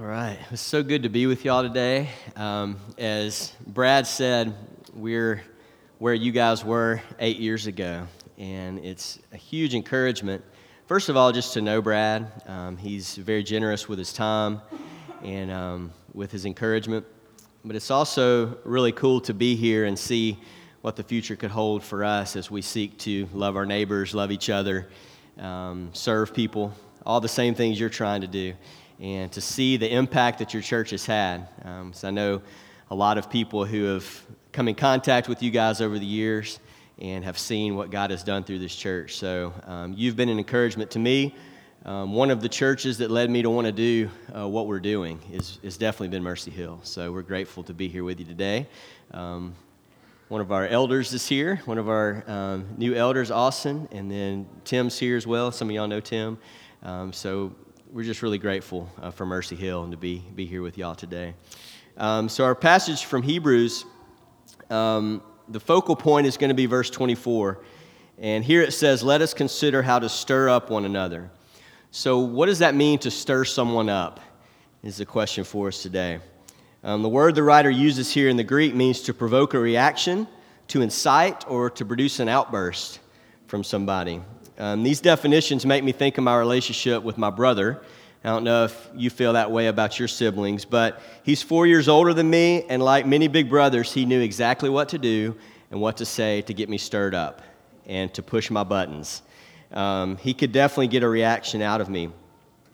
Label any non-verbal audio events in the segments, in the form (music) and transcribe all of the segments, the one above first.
All right. It's so good to be with y'all today. Um, as Brad said, we're where you guys were eight years ago, and it's a huge encouragement. First of all, just to know Brad. Um, he's very generous with his time and um, with his encouragement. But it's also really cool to be here and see what the future could hold for us as we seek to love our neighbors, love each other, um, serve people, all the same things you're trying to do and to see the impact that your church has had. Um, so I know a lot of people who have come in contact with you guys over the years and have seen what God has done through this church. So um, you've been an encouragement to me. Um, one of the churches that led me to want to do uh, what we're doing is, is definitely been Mercy Hill. So we're grateful to be here with you today. Um, one of our elders is here, one of our um, new elders, Austin, and then Tim's here as well. Some of y'all know Tim. Um, so we're just really grateful uh, for Mercy Hill and to be, be here with y'all today. Um, so, our passage from Hebrews, um, the focal point is going to be verse 24. And here it says, Let us consider how to stir up one another. So, what does that mean to stir someone up? Is the question for us today. Um, the word the writer uses here in the Greek means to provoke a reaction, to incite, or to produce an outburst from somebody. Um, these definitions make me think of my relationship with my brother. I don't know if you feel that way about your siblings, but he's four years older than me, and like many big brothers, he knew exactly what to do and what to say to get me stirred up and to push my buttons. Um, he could definitely get a reaction out of me.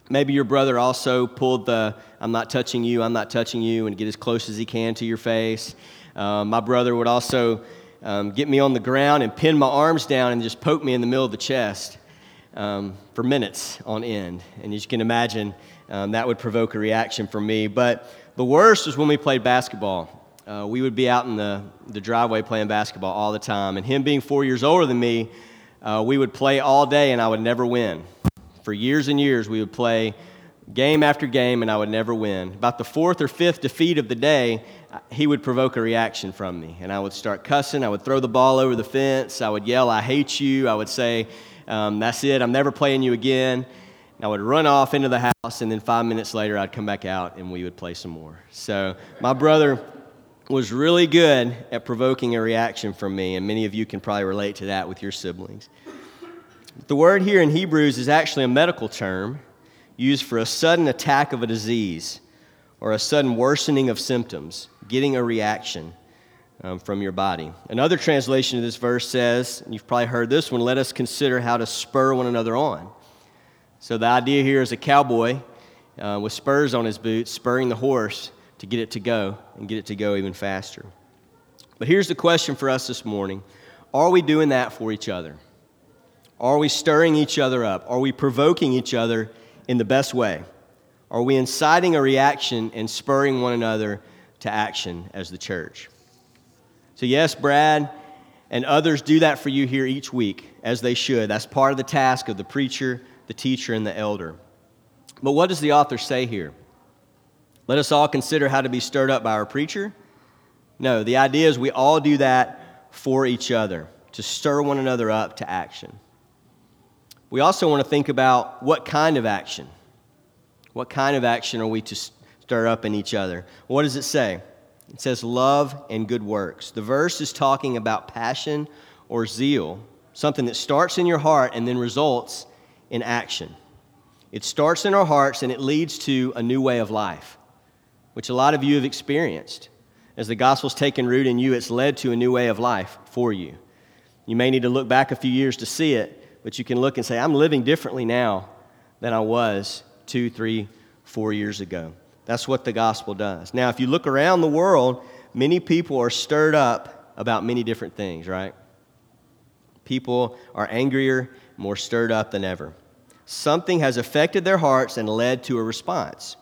Maybe your brother also pulled the I'm not touching you, I'm not touching you, and get as close as he can to your face. Um, my brother would also um, get me on the ground and pin my arms down and just poke me in the middle of the chest um, for minutes on end. And as you can imagine um, that would provoke a reaction from me. But the worst was when we played basketball. Uh, we would be out in the, the driveway playing basketball all the time. And him being four years older than me, uh, we would play all day and I would never win. For years and years, we would play game after game and I would never win. About the fourth or fifth defeat of the day, he would provoke a reaction from me. And I would start cussing. I would throw the ball over the fence. I would yell, I hate you. I would say, um, That's it. I'm never playing you again. And I would run off into the house. And then five minutes later, I'd come back out and we would play some more. So my brother was really good at provoking a reaction from me. And many of you can probably relate to that with your siblings. The word here in Hebrews is actually a medical term used for a sudden attack of a disease or a sudden worsening of symptoms, getting a reaction um, from your body. Another translation of this verse says, and you've probably heard this one, let us consider how to spur one another on. So the idea here is a cowboy uh, with spurs on his boots, spurring the horse to get it to go and get it to go even faster. But here's the question for us this morning Are we doing that for each other? Are we stirring each other up? Are we provoking each other in the best way? Are we inciting a reaction and spurring one another to action as the church? So, yes, Brad and others do that for you here each week, as they should. That's part of the task of the preacher, the teacher, and the elder. But what does the author say here? Let us all consider how to be stirred up by our preacher? No, the idea is we all do that for each other, to stir one another up to action. We also want to think about what kind of action. What kind of action are we to stir up in each other? What does it say? It says love and good works. The verse is talking about passion or zeal, something that starts in your heart and then results in action. It starts in our hearts and it leads to a new way of life, which a lot of you have experienced. As the gospel's taken root in you, it's led to a new way of life for you. You may need to look back a few years to see it, but you can look and say, I'm living differently now than I was two, three, four years ago. That's what the gospel does. Now, if you look around the world, many people are stirred up about many different things, right? People are angrier, more stirred up than ever. Something has affected their hearts and led to a response.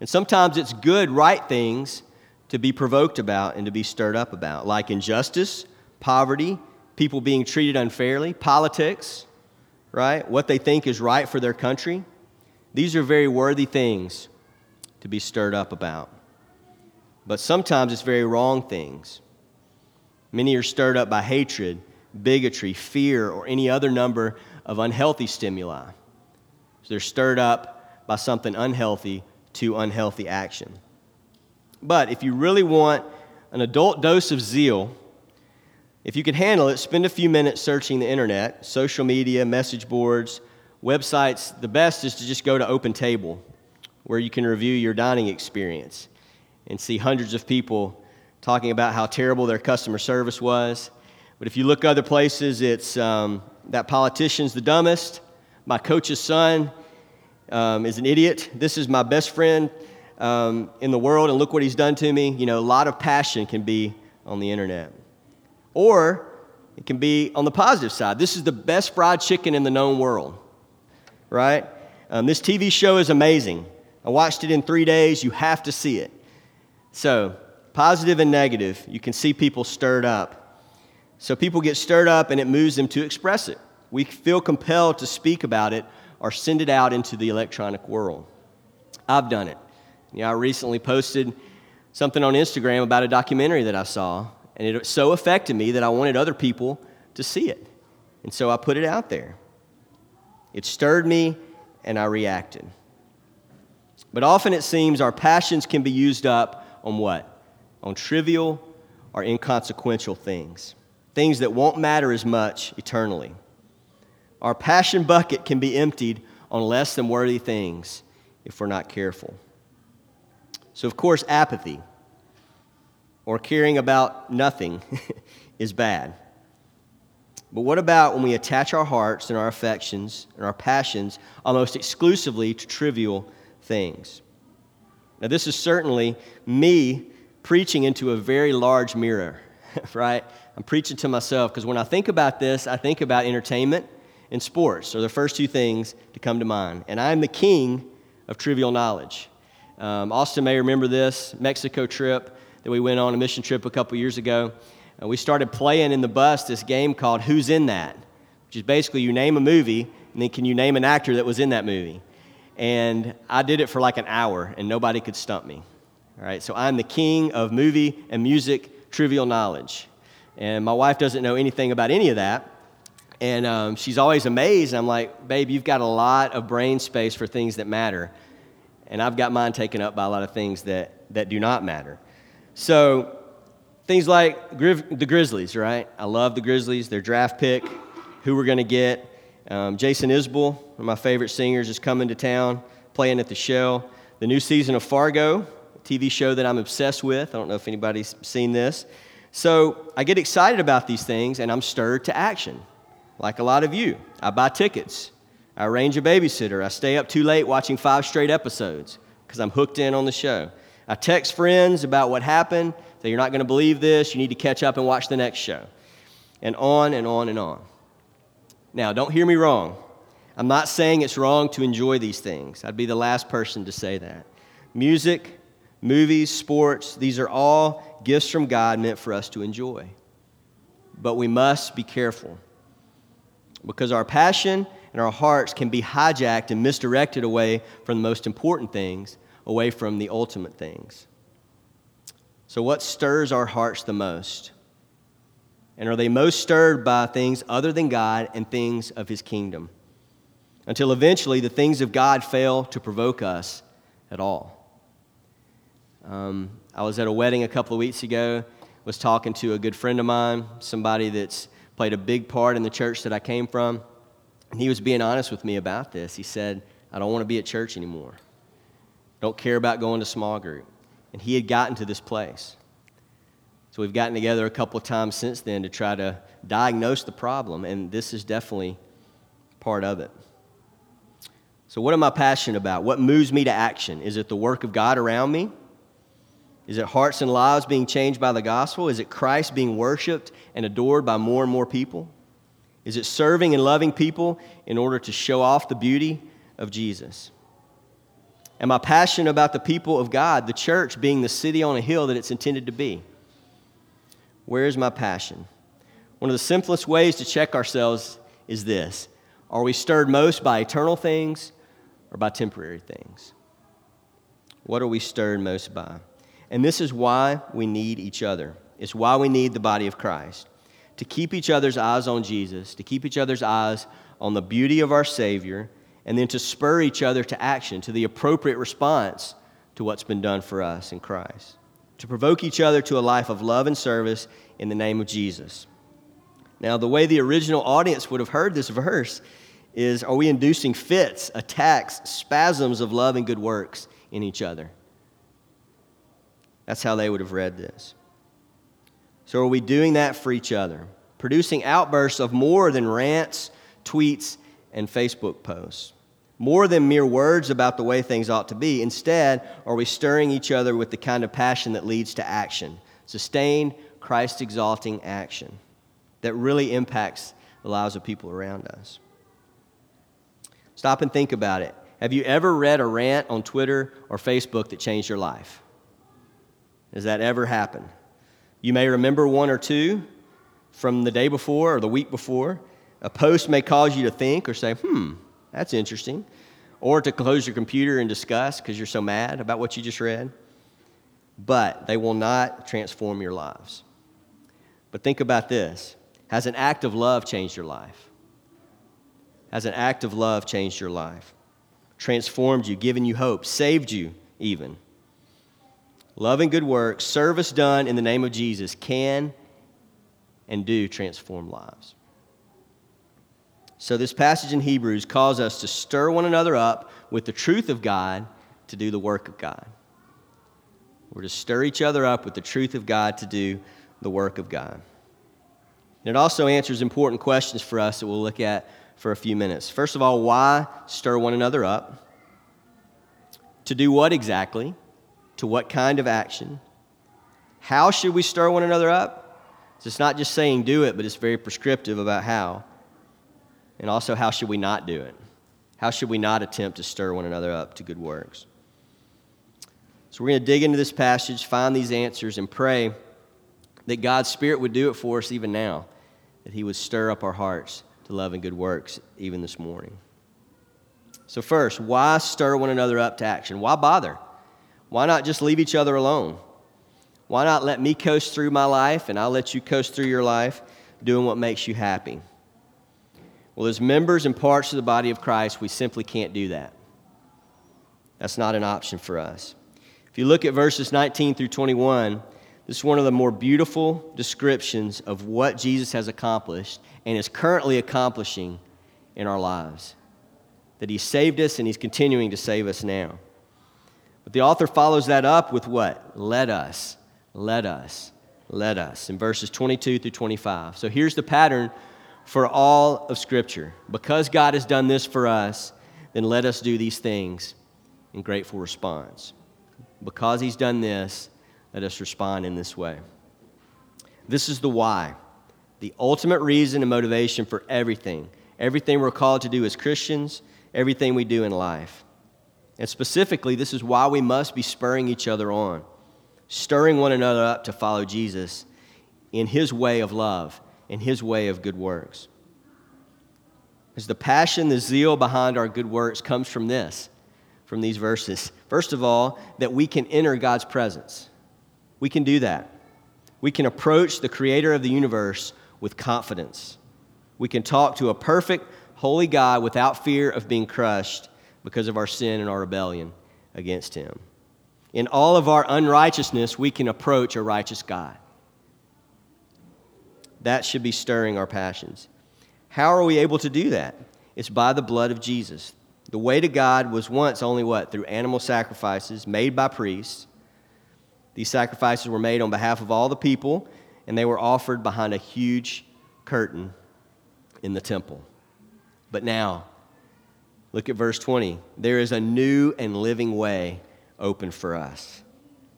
And sometimes it's good, right things to be provoked about and to be stirred up about, like injustice, poverty, people being treated unfairly, politics, right? What they think is right for their country. These are very worthy things to be stirred up about. But sometimes it's very wrong things. Many are stirred up by hatred, bigotry, fear, or any other number of unhealthy stimuli. So they're stirred up by something unhealthy to unhealthy action. But if you really want an adult dose of zeal, if you can handle it, spend a few minutes searching the internet, social media, message boards, websites. The best is to just go to Open Table, where you can review your dining experience and see hundreds of people talking about how terrible their customer service was. But if you look other places, it's um, that politician's the dumbest, my coach's son um, is an idiot, this is my best friend um, in the world, and look what he's done to me. You know, a lot of passion can be on the internet. Or it can be on the positive side. This is the best fried chicken in the known world, right? Um, this TV show is amazing. I watched it in three days. You have to see it. So, positive and negative, you can see people stirred up. So, people get stirred up and it moves them to express it. We feel compelled to speak about it or send it out into the electronic world. I've done it. You know, I recently posted something on Instagram about a documentary that I saw, and it so affected me that I wanted other people to see it. And so I put it out there. It stirred me, and I reacted. But often it seems our passions can be used up on what? On trivial or inconsequential things, things that won't matter as much eternally. Our passion bucket can be emptied on less than worthy things if we're not careful. So, of course, apathy or caring about nothing (laughs) is bad. But what about when we attach our hearts and our affections and our passions almost exclusively to trivial things? Now, this is certainly me preaching into a very large mirror, (laughs) right? I'm preaching to myself because when I think about this, I think about entertainment and sports are the first two things to come to mind. And I'm the king of trivial knowledge. Um, Austin may remember this Mexico trip that we went on a mission trip a couple years ago. Uh, we started playing in the bus this game called Who's in That? Which is basically you name a movie, and then can you name an actor that was in that movie? And I did it for like an hour, and nobody could stump me. All right, so I'm the king of movie and music trivial knowledge. And my wife doesn't know anything about any of that. And um, she's always amazed. I'm like, babe, you've got a lot of brain space for things that matter and I've got mine taken up by a lot of things that, that do not matter. So, things like the Grizzlies, right? I love the Grizzlies, their draft pick, who we're going to get. Um, Jason Isbell, one of my favorite singers, is coming to town, playing at the Shell. The new season of Fargo, TV show that I'm obsessed with. I don't know if anybody's seen this. So I get excited about these things and I'm stirred to action, like a lot of you. I buy tickets. I arrange a babysitter. I stay up too late watching five straight episodes because I'm hooked in on the show. I text friends about what happened. Say, you're not going to believe this. You need to catch up and watch the next show. And on and on and on. Now, don't hear me wrong. I'm not saying it's wrong to enjoy these things. I'd be the last person to say that. Music, movies, sports, these are all gifts from God meant for us to enjoy. But we must be careful because our passion and our hearts can be hijacked and misdirected away from the most important things, away from the ultimate things. So, what stirs our hearts the most? And are they most stirred by things other than God and things of His kingdom? Until eventually the things of God fail to provoke us at all. Um, I was at a wedding a couple of weeks ago, was talking to a good friend of mine, somebody that's played a big part in the church that I came from. And he was being honest with me about this. He said, I don't want to be at church anymore. Don't care about going to small group. And he had gotten to this place. So we've gotten together a couple of times since then to try to diagnose the problem, and this is definitely part of it. So, what am I passionate about? What moves me to action? Is it the work of God around me? Is it hearts and lives being changed by the gospel? Is it Christ being worshiped and adored by more and more people? Is it serving and loving people in order to show off the beauty of Jesus? Am I passionate about the people of God, the church being the city on a hill that it's intended to be? Where is my passion? One of the simplest ways to check ourselves is this Are we stirred most by eternal things or by temporary things? What are we stirred most by? And this is why we need each other. It's why we need the body of Christ to keep each other's eyes on Jesus, to keep each other's eyes on the beauty of our Savior, and then to spur each other to action, to the appropriate response to what's been done for us in Christ, to provoke each other to a life of love and service in the name of Jesus. Now, the way the original audience would have heard this verse is are we inducing fits, attacks, spasms of love and good works in each other? That's how they would have read this. So, are we doing that for each other? Producing outbursts of more than rants, tweets, and Facebook posts? More than mere words about the way things ought to be. Instead, are we stirring each other with the kind of passion that leads to action? Sustained, Christ exalting action that really impacts the lives of people around us. Stop and think about it. Have you ever read a rant on Twitter or Facebook that changed your life? Has that ever happened? You may remember one or two from the day before or the week before. A post may cause you to think or say, hmm, that's interesting. Or to close your computer in disgust because you're so mad about what you just read. But they will not transform your lives. But think about this Has an act of love changed your life? Has an act of love changed your life? Transformed you, given you hope, saved you even? Love and good works, service done in the name of Jesus can and do transform lives. So, this passage in Hebrews calls us to stir one another up with the truth of God to do the work of God. We're to stir each other up with the truth of God to do the work of God. And it also answers important questions for us that we'll look at for a few minutes. First of all, why stir one another up? To do what exactly? To what kind of action? How should we stir one another up? It's not just saying do it, but it's very prescriptive about how. And also, how should we not do it? How should we not attempt to stir one another up to good works? So, we're going to dig into this passage, find these answers, and pray that God's Spirit would do it for us even now, that He would stir up our hearts to love and good works even this morning. So, first, why stir one another up to action? Why bother? Why not just leave each other alone? Why not let me coast through my life and I'll let you coast through your life doing what makes you happy? Well, as members and parts of the body of Christ, we simply can't do that. That's not an option for us. If you look at verses 19 through 21, this is one of the more beautiful descriptions of what Jesus has accomplished and is currently accomplishing in our lives. That He saved us and He's continuing to save us now. But the author follows that up with what? Let us, let us, let us, in verses 22 through 25. So here's the pattern for all of Scripture. Because God has done this for us, then let us do these things in grateful response. Because He's done this, let us respond in this way. This is the why, the ultimate reason and motivation for everything. Everything we're called to do as Christians, everything we do in life. And specifically, this is why we must be spurring each other on, stirring one another up to follow Jesus in His way of love, in His way of good works. As the passion, the zeal behind our good works comes from this, from these verses. First of all, that we can enter God's presence. We can do that. We can approach the creator of the universe with confidence. We can talk to a perfect, holy God without fear of being crushed because of our sin and our rebellion against him. In all of our unrighteousness, we can approach a righteous God. That should be stirring our passions. How are we able to do that? It's by the blood of Jesus. The way to God was once only what? Through animal sacrifices made by priests these sacrifices were made on behalf of all the people, and they were offered behind a huge curtain in the temple. But now, look at verse 20. There is a new and living way open for us.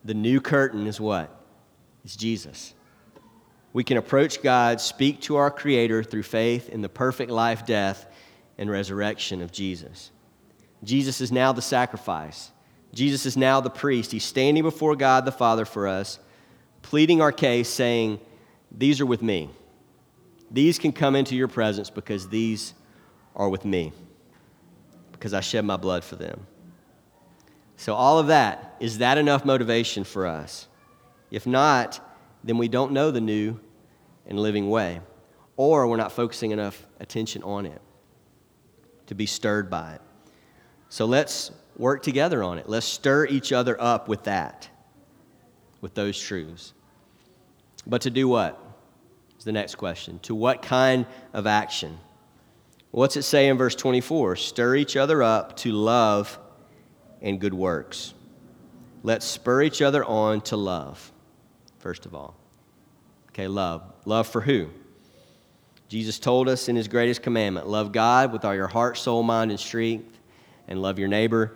The new curtain is what? It's Jesus. We can approach God, speak to our Creator through faith in the perfect life, death, and resurrection of Jesus. Jesus is now the sacrifice. Jesus is now the priest. He's standing before God the Father for us, pleading our case, saying, These are with me. These can come into your presence because these are with me, because I shed my blood for them. So, all of that, is that enough motivation for us? If not, then we don't know the new and living way, or we're not focusing enough attention on it to be stirred by it. So, let's work together on it. Let's stir each other up with that, with those truths. But to do what? Is the next question. To what kind of action? What's it say in verse 24? Stir each other up to love and good works. Let's spur each other on to love, first of all. Okay, love. Love for who? Jesus told us in his greatest commandment love God with all your heart, soul, mind, and strength, and love your neighbor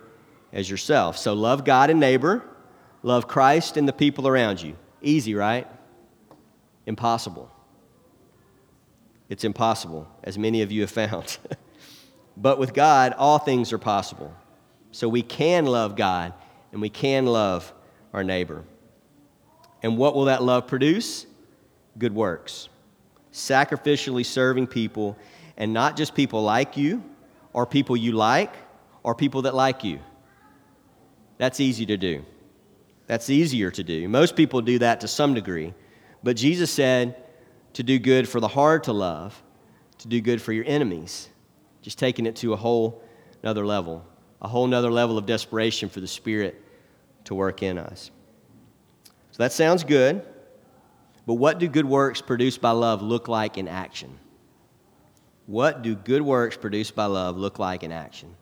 as yourself. So love God and neighbor, love Christ and the people around you. Easy, right? Impossible. It's impossible, as many of you have found. (laughs) but with God, all things are possible. So we can love God and we can love our neighbor. And what will that love produce? Good works. Sacrificially serving people, and not just people like you, or people you like, or people that like you. That's easy to do. That's easier to do. Most people do that to some degree. But Jesus said to do good for the hard to love, to do good for your enemies, just taking it to a whole another level, a whole nother level of desperation for the Spirit to work in us. So that sounds good, but what do good works produced by love look like in action? What do good works produced by love look like in action?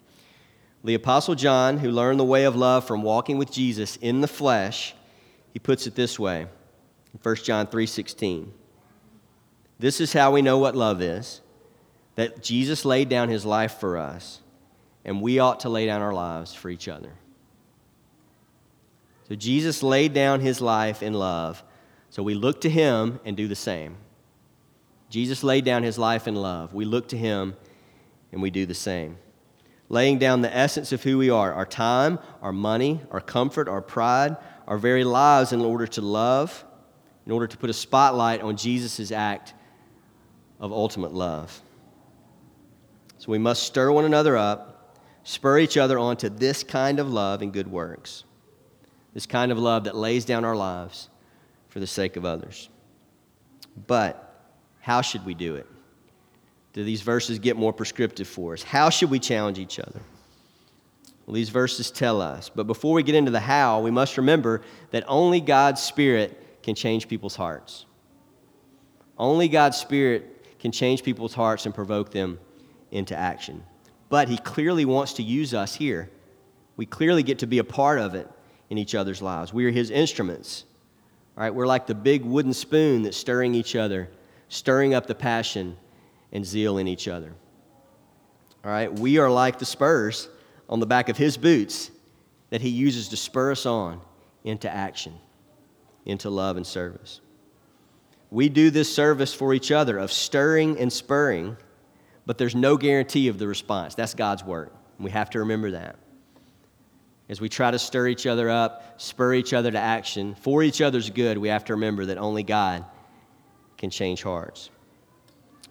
The Apostle John, who learned the way of love from walking with Jesus in the flesh, he puts it this way in 1 John 3:16. This is how we know what love is, that Jesus laid down his life for us, and we ought to lay down our lives for each other. So Jesus laid down his life in love, so we look to him and do the same. Jesus laid down his life in love. We look to him and we do the same. Laying down the essence of who we are our time, our money, our comfort, our pride, our very lives in order to love in order to put a spotlight on Jesus' act of ultimate love. So we must stir one another up, spur each other on to this kind of love and good works, this kind of love that lays down our lives for the sake of others. But how should we do it? Do these verses get more prescriptive for us? How should we challenge each other? Well, these verses tell us. But before we get into the how, we must remember that only God's Spirit can change people's hearts. Only God's Spirit can change people's hearts and provoke them into action. But He clearly wants to use us here. We clearly get to be a part of it in each other's lives. We are His instruments. All right, we're like the big wooden spoon that's stirring each other, stirring up the passion and zeal in each other. All right, we are like the spurs on the back of His boots that He uses to spur us on into action into love and service. We do this service for each other of stirring and spurring, but there's no guarantee of the response. That's God's work. We have to remember that. As we try to stir each other up, spur each other to action for each other's good, we have to remember that only God can change hearts.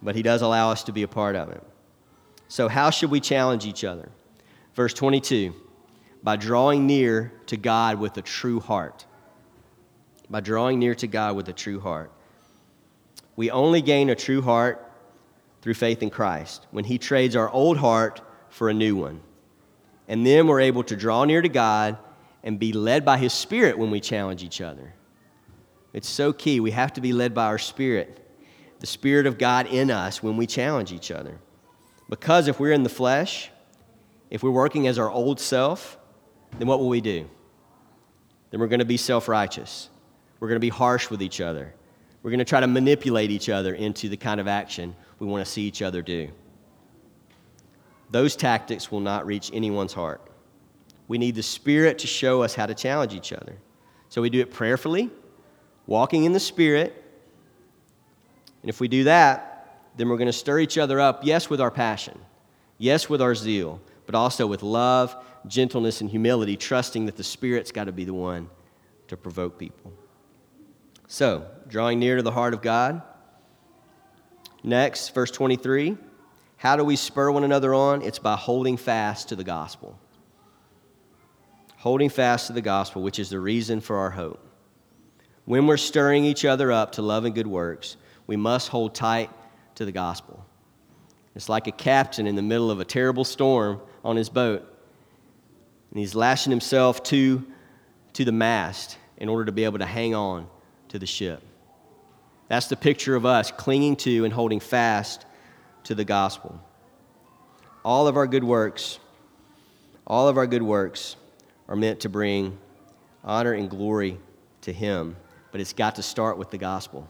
But He does allow us to be a part of it. So, how should we challenge each other? Verse 22 by drawing near to God with a true heart by drawing near to God with a true heart. We only gain a true heart through faith in Christ when He trades our old heart for a new one. And then we're able to draw near to God and be led by His Spirit when we challenge each other. It's so key. We have to be led by our Spirit, the Spirit of God in us when we challenge each other. Because if we're in the flesh, if we're working as our old self, then what will we do? Then we're going to be self righteous. We're going to be harsh with each other. We're going to try to manipulate each other into the kind of action we want to see each other do. Those tactics will not reach anyone's heart. We need the Spirit to show us how to challenge each other. So we do it prayerfully, walking in the Spirit. And if we do that, then we're going to stir each other up, yes, with our passion, yes, with our zeal, but also with love, gentleness, and humility, trusting that the Spirit's got to be the one to provoke people. So, drawing near to the heart of God. Next, verse 23. How do we spur one another on? It's by holding fast to the gospel. Holding fast to the gospel, which is the reason for our hope. When we're stirring each other up to love and good works, we must hold tight to the gospel. It's like a captain in the middle of a terrible storm on his boat. and he's lashing himself to, to the mast in order to be able to hang on to the ship. That's the picture of us clinging to and holding fast to the gospel. All of our good works, all of our good works are meant to bring honor and glory to Him, but it's got to start with the gospel,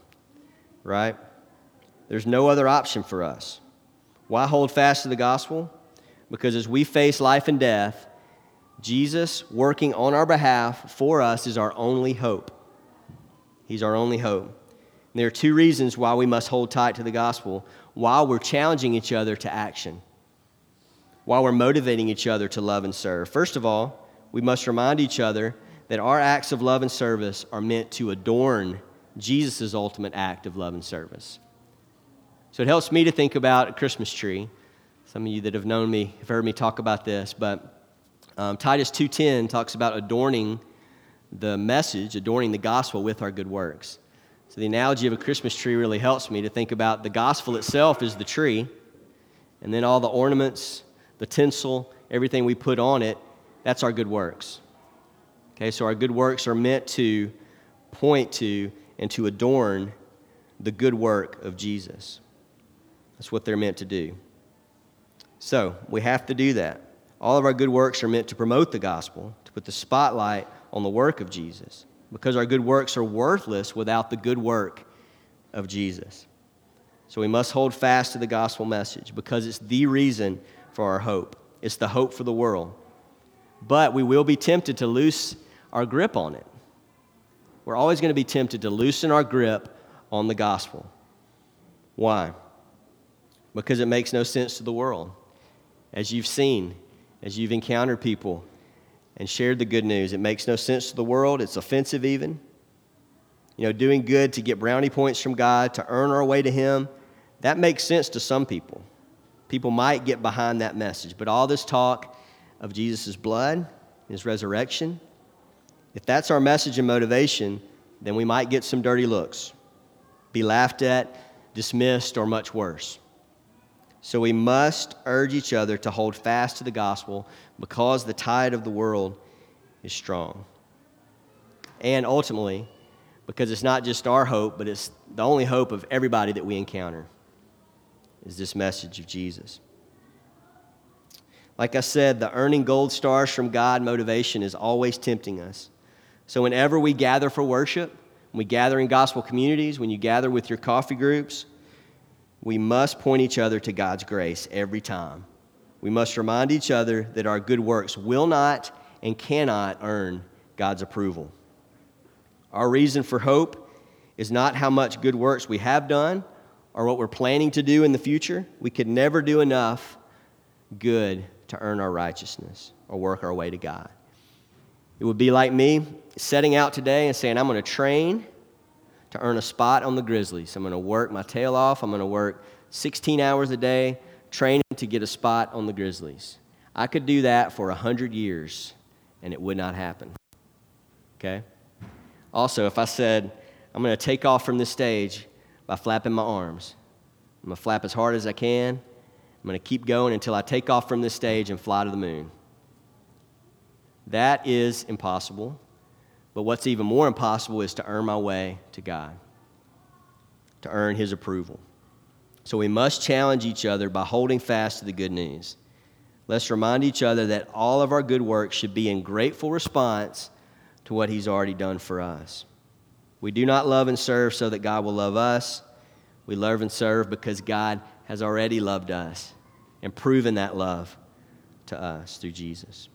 right? There's no other option for us. Why hold fast to the gospel? Because as we face life and death, Jesus working on our behalf for us is our only hope. He's our only hope. And there are two reasons why we must hold tight to the gospel while we're challenging each other to action, while we're motivating each other to love and serve. First of all, we must remind each other that our acts of love and service are meant to adorn Jesus' ultimate act of love and service. So it helps me to think about a Christmas tree. Some of you that have known me have heard me talk about this, but um, Titus 2:10 talks about adorning the message, adorning the gospel with our good works. So the analogy of a Christmas tree really helps me to think about the gospel itself is the tree, and then all the ornaments, the tinsel, everything we put on it, that's our good works. Okay, so our good works are meant to point to and to adorn the good work of Jesus. That's what they're meant to do. So we have to do that. All of our good works are meant to promote the gospel, to put the spotlight on the work of Jesus, because our good works are worthless without the good work of Jesus. So we must hold fast to the gospel message because it's the reason for our hope. It's the hope for the world. But we will be tempted to loose our grip on it. We're always going to be tempted to loosen our grip on the gospel. Why? Because it makes no sense to the world. As you've seen, as you've encountered people and shared the good news, it makes no sense to the world. It's offensive, even. You know, doing good to get brownie points from God, to earn our way to Him, that makes sense to some people. People might get behind that message. But all this talk of Jesus' blood, His resurrection, if that's our message and motivation, then we might get some dirty looks, be laughed at, dismissed, or much worse. So we must urge each other to hold fast to the gospel because the tide of the world is strong. And ultimately, because it's not just our hope, but it's the only hope of everybody that we encounter, is this message of Jesus. Like I said, the earning gold stars from God motivation is always tempting us. So, whenever we gather for worship, we gather in gospel communities, when you gather with your coffee groups, we must point each other to God's grace every time. We must remind each other that our good works will not and cannot earn God's approval. Our reason for hope is not how much good works we have done or what we're planning to do in the future. We could never do enough good to earn our righteousness or work our way to God. It would be like me setting out today and saying, I'm going to train to earn a spot on the Grizzlies. I'm going to work my tail off. I'm going to work 16 hours a day training to get a spot on the Grizzlies. I could do that for 100 years and it would not happen. Okay? Also, if I said, I'm going to take off from this stage by flapping my arms, I'm going to flap as hard as I can. I'm going to keep going until I take off from this stage and fly to the moon. That is impossible. But what's even more impossible is to earn my way to God, to earn His approval. So we must challenge each other by holding fast to the good news. Let's remind each other that all of our good works should be in grateful response to what He's already done for us. We do not love and serve so that God will love us. We love and serve because God has already loved us and proven that love to us through Jesus.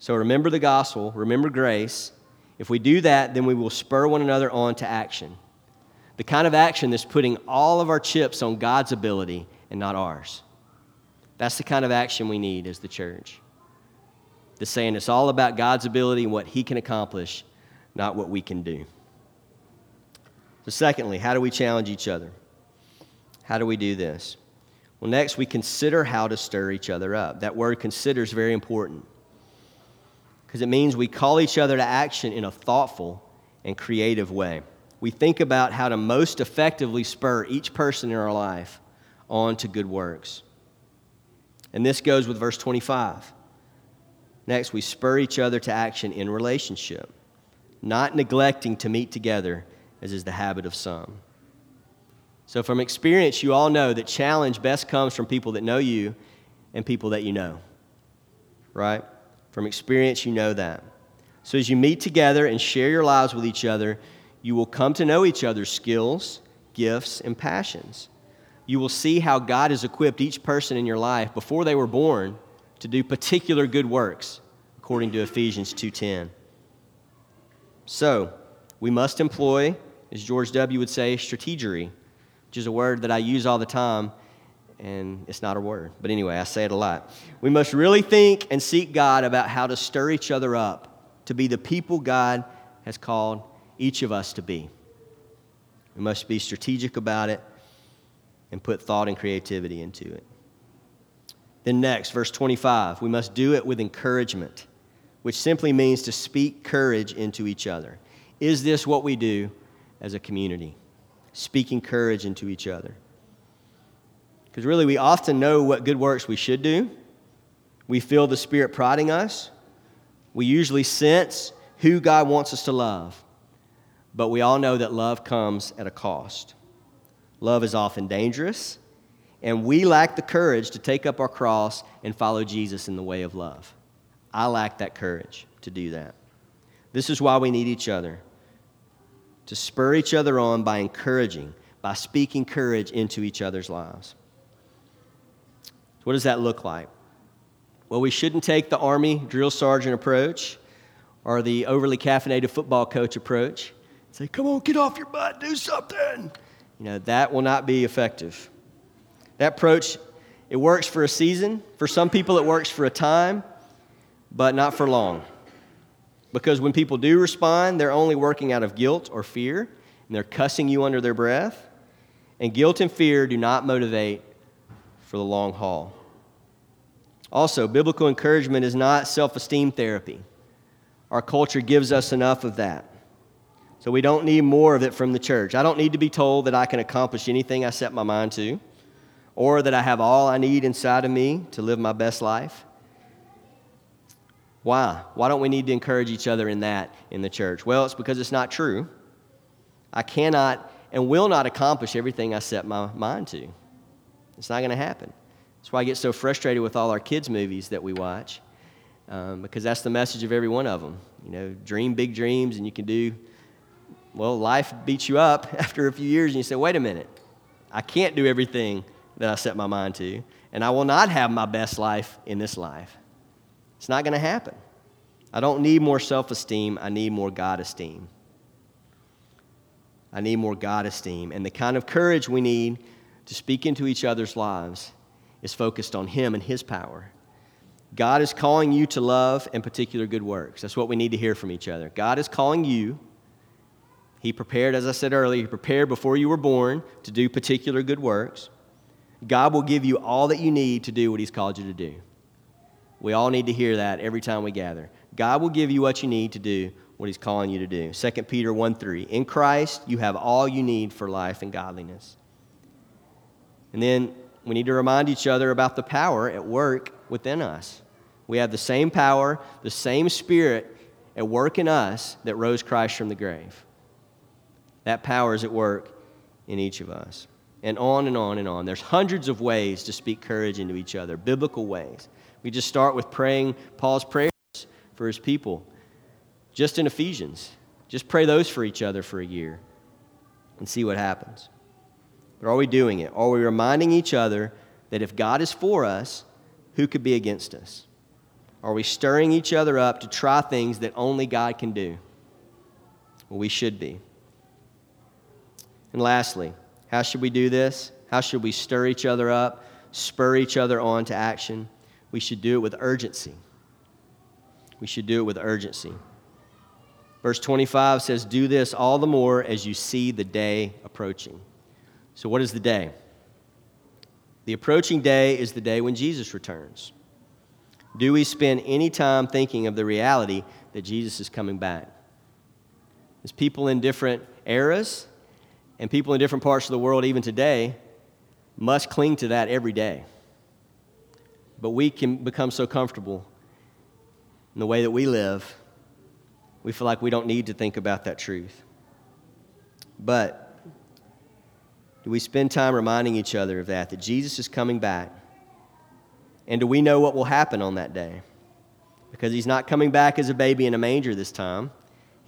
So remember the gospel, remember grace. If we do that, then we will spur one another on to action. The kind of action that's putting all of our chips on God's ability and not ours. That's the kind of action we need as the church. The saying it's all about God's ability and what He can accomplish, not what we can do. So, secondly, how do we challenge each other? How do we do this? Well, next, we consider how to stir each other up. That word consider is very important because it means we call each other to action in a thoughtful and creative way. We think about how to most effectively spur each person in our life on to good works. And this goes with verse 25. Next, we spur each other to action in relationship, not neglecting to meet together, as is the habit of some. So, from experience, you all know that challenge best comes from people that know you and people that you know. Right? From experience, you know that. So, as you meet together and share your lives with each other, you will come to know each other's skills, gifts, and passions. You will see how God has equipped each person in your life before they were born to do particular good works, according to Ephesians 2:10. So, we must employ, as George W. would say, strategery which is a word that I use all the time, and it's not a word. But anyway, I say it a lot. We must really think and seek God about how to stir each other up to be the people God has called each of us to be. We must be strategic about it and put thought and creativity into it. Then, next, verse 25, we must do it with encouragement, which simply means to speak courage into each other. Is this what we do as a community? speaking courage into each other. Because really, we often know what good works we should do. We feel the Spirit prodding us. We usually sense who God wants us to love. But we all know that love comes at a cost. Love is often dangerous, and we lack the courage to take up our cross and follow Jesus in the way of love. I lack that courage to do that. This is why we need each other to spur each other on by encouraging, by speaking courage into each other's lives. What does that look like? Well, we shouldn't take the Army drill sergeant approach or the overly caffeinated football coach approach. Say, come on, get off your butt, do something. You know, that will not be effective. That approach, it works for a season. For some people, it works for a time, but not for long. Because when people do respond, they're only working out of guilt or fear, and they're cussing you under their breath. And guilt and fear do not motivate for the long haul. Also, biblical encouragement is not self esteem therapy. Our culture gives us enough of that. So we don't need more of it from the church. I don't need to be told that I can accomplish anything I set my mind to, or that I have all I need inside of me to live my best life. Why? Why don't we need to encourage each other in that in the church? Well, it's because it's not true. I cannot and will not accomplish everything I set my mind to. It's not going to happen. That's why I get so frustrated with all our kids' movies that we watch, um, because that's the message of every one of them. You know, dream big dreams, and you can do. Well, life beats you up (laughs) after a few years, and you say, "Wait a minute, I can't do everything that I set my mind to, and I will not have my best life in this life." It's not going to happen. I don't need more self esteem, I need more God esteem. I need more God esteem. And the kind of courage we need to speak into each other's lives is focused on Him and His power. God is calling you to love and particular good works. That's what we need to hear from each other. God is calling you. He prepared, as I said earlier, He prepared before you were born to do particular good works. God will give you all that you need to do what He's called you to do. We all need to hear that every time we gather. God will give you what you need to do what he's calling you to do. 2 Peter 1 3. In Christ, you have all you need for life and godliness. And then we need to remind each other about the power at work within us. We have the same power, the same spirit at work in us that rose Christ from the grave. That power is at work in each of us. And on and on and on. There's hundreds of ways to speak courage into each other, biblical ways. We just start with praying Paul's prayers for his people, just in Ephesians. Just pray those for each other for a year and see what happens. But are we doing it? Are we reminding each other that if God is for us, who could be against us? Are we stirring each other up to try things that only God can do? Well, we should be. And lastly, how should we do this? How should we stir each other up, spur each other on to action? we should do it with urgency. We should do it with urgency. Verse 25 says, Do this all the more as you see the day approaching. So, what is the day? The approaching day is the day when Jesus returns. Do we spend any time thinking of the reality that Jesus is coming back? As people in different eras and people in different parts of the world, even today, must cling to that every day. But we can become so comfortable in the way that we live, we feel like we don't need to think about that truth. But do we spend time reminding each other of that, that Jesus is coming back? And do we know what will happen on that day? Because he's not coming back as a baby in a manger this time.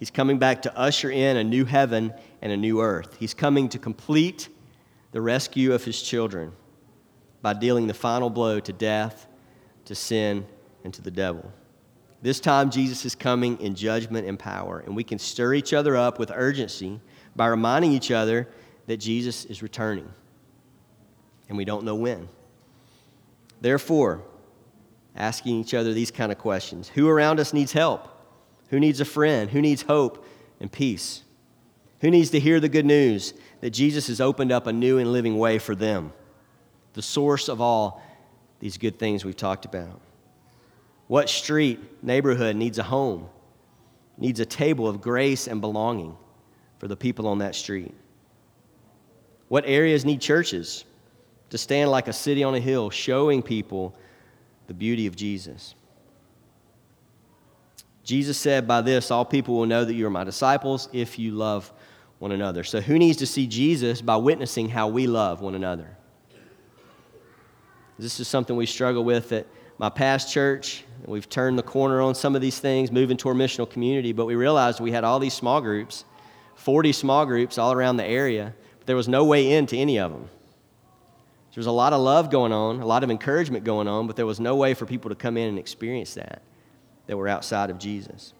He's coming back to usher in a new heaven and a new earth. He's coming to complete the rescue of his children by dealing the final blow to death, to sin, and to the devil. This time, Jesus is coming in judgment and power, and we can stir each other up with urgency by reminding each other that Jesus is returning, and we don't know when. Therefore, asking each other these kind of questions Who around us needs help? Who needs a friend? Who needs hope and peace? Who needs to hear the good news that Jesus has opened up a new and living way for them? The source of all these good things we've talked about. What street, neighborhood needs a home, needs a table of grace and belonging for the people on that street? What areas need churches to stand like a city on a hill, showing people the beauty of Jesus? Jesus said, By this, all people will know that you are my disciples if you love one another. So, who needs to see Jesus by witnessing how we love one another? This is something we struggle with at my past church. We've turned the corner on some of these things, moving toward missional community, but we realized we had all these small groups, 40 small groups all around the area, but there was no way into any of them. There was a lot of love going on, a lot of encouragement going on, but there was no way for people to come in and experience that that were outside of Jesus.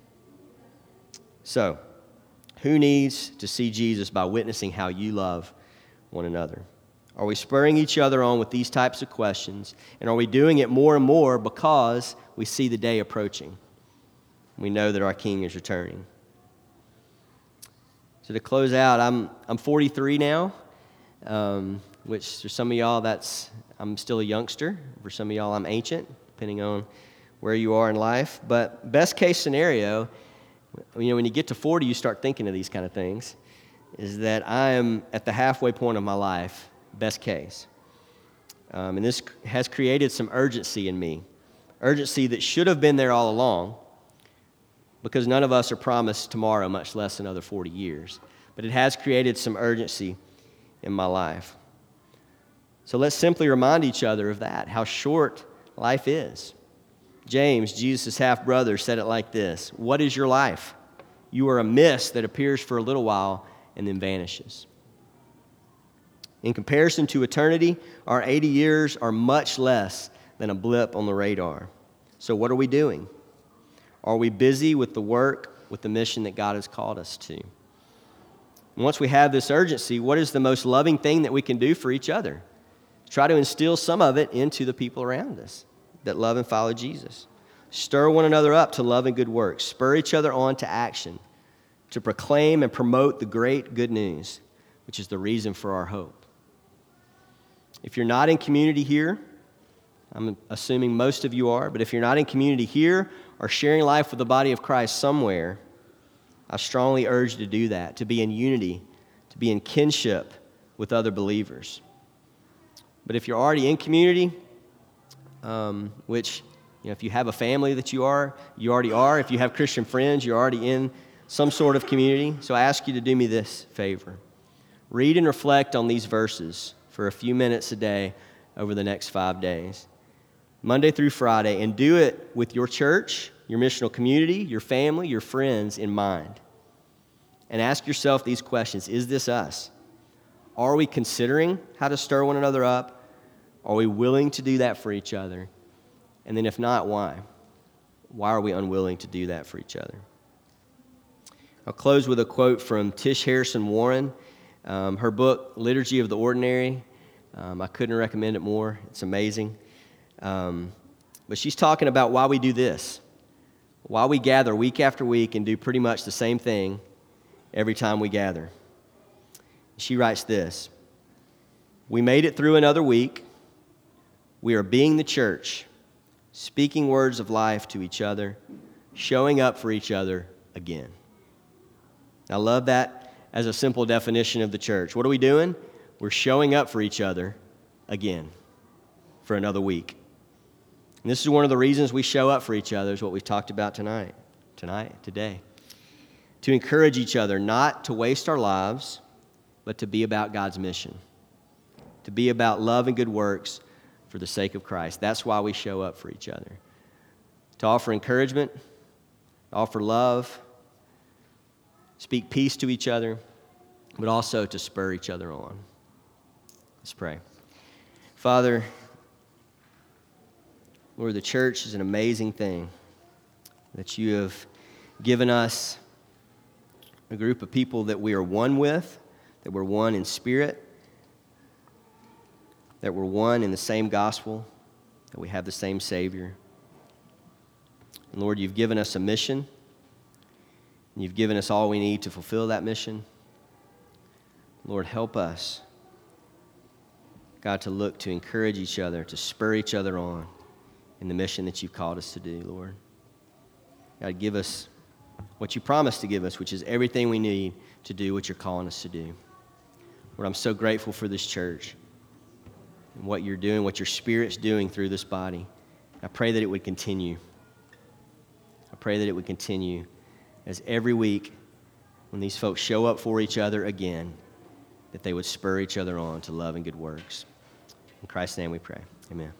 So, who needs to see Jesus by witnessing how you love one another? Are we spurring each other on with these types of questions? And are we doing it more and more because we see the day approaching? We know that our King is returning. So, to close out, I'm, I'm 43 now, um, which for some of y'all, that's, I'm still a youngster. For some of y'all, I'm ancient, depending on where you are in life. But, best case scenario, you know, when you get to 40, you start thinking of these kind of things, is that I am at the halfway point of my life best case. Um, and this has created some urgency in me urgency that should have been there all along because none of us are promised tomorrow, much less another 40 years. But it has created some urgency in my life. So let's simply remind each other of that, how short life is. James, Jesus' half brother, said it like this What is your life? You are a mist that appears for a little while and then vanishes. In comparison to eternity, our 80 years are much less than a blip on the radar. So, what are we doing? Are we busy with the work, with the mission that God has called us to? Once we have this urgency, what is the most loving thing that we can do for each other? Try to instill some of it into the people around us that love and follow Jesus. Stir one another up to love and good works. Spur each other on to action, to proclaim and promote the great good news, which is the reason for our hope. If you're not in community here, I'm assuming most of you are, but if you're not in community here or sharing life with the body of Christ somewhere, I strongly urge you to do that, to be in unity, to be in kinship with other believers. But if you're already in community, um, which, you know, if you have a family that you are, you already are. If you have Christian friends, you're already in some sort of community. So I ask you to do me this favor read and reflect on these verses for a few minutes a day over the next five days, Monday through Friday, and do it with your church, your missional community, your family, your friends in mind. And ask yourself these questions Is this us? Are we considering how to stir one another up? Are we willing to do that for each other? And then, if not, why? Why are we unwilling to do that for each other? I'll close with a quote from Tish Harrison Warren. Um, her book, Liturgy of the Ordinary, um, I couldn't recommend it more. It's amazing. Um, but she's talking about why we do this, why we gather week after week and do pretty much the same thing every time we gather. She writes this We made it through another week. We are being the church, speaking words of life to each other, showing up for each other again. I love that as a simple definition of the church. What are we doing? We're showing up for each other again for another week. And this is one of the reasons we show up for each other, is what we've talked about tonight, tonight, today. To encourage each other not to waste our lives, but to be about God's mission, to be about love and good works for the sake of Christ. That's why we show up for each other. To offer encouragement, offer love, speak peace to each other, but also to spur each other on. Let's pray. Father, Lord, the church is an amazing thing that you have given us a group of people that we are one with, that we're one in spirit, that we're one in the same gospel, that we have the same Savior. And Lord, you've given us a mission, and you've given us all we need to fulfill that mission. Lord, help us, God, to look to encourage each other, to spur each other on in the mission that you've called us to do, Lord. God, give us what you promised to give us, which is everything we need to do what you're calling us to do. Lord, I'm so grateful for this church and what you're doing, what your Spirit's doing through this body. I pray that it would continue. I pray that it would continue as every week when these folks show up for each other again, that they would spur each other on to love and good works. In Christ's name we pray. Amen.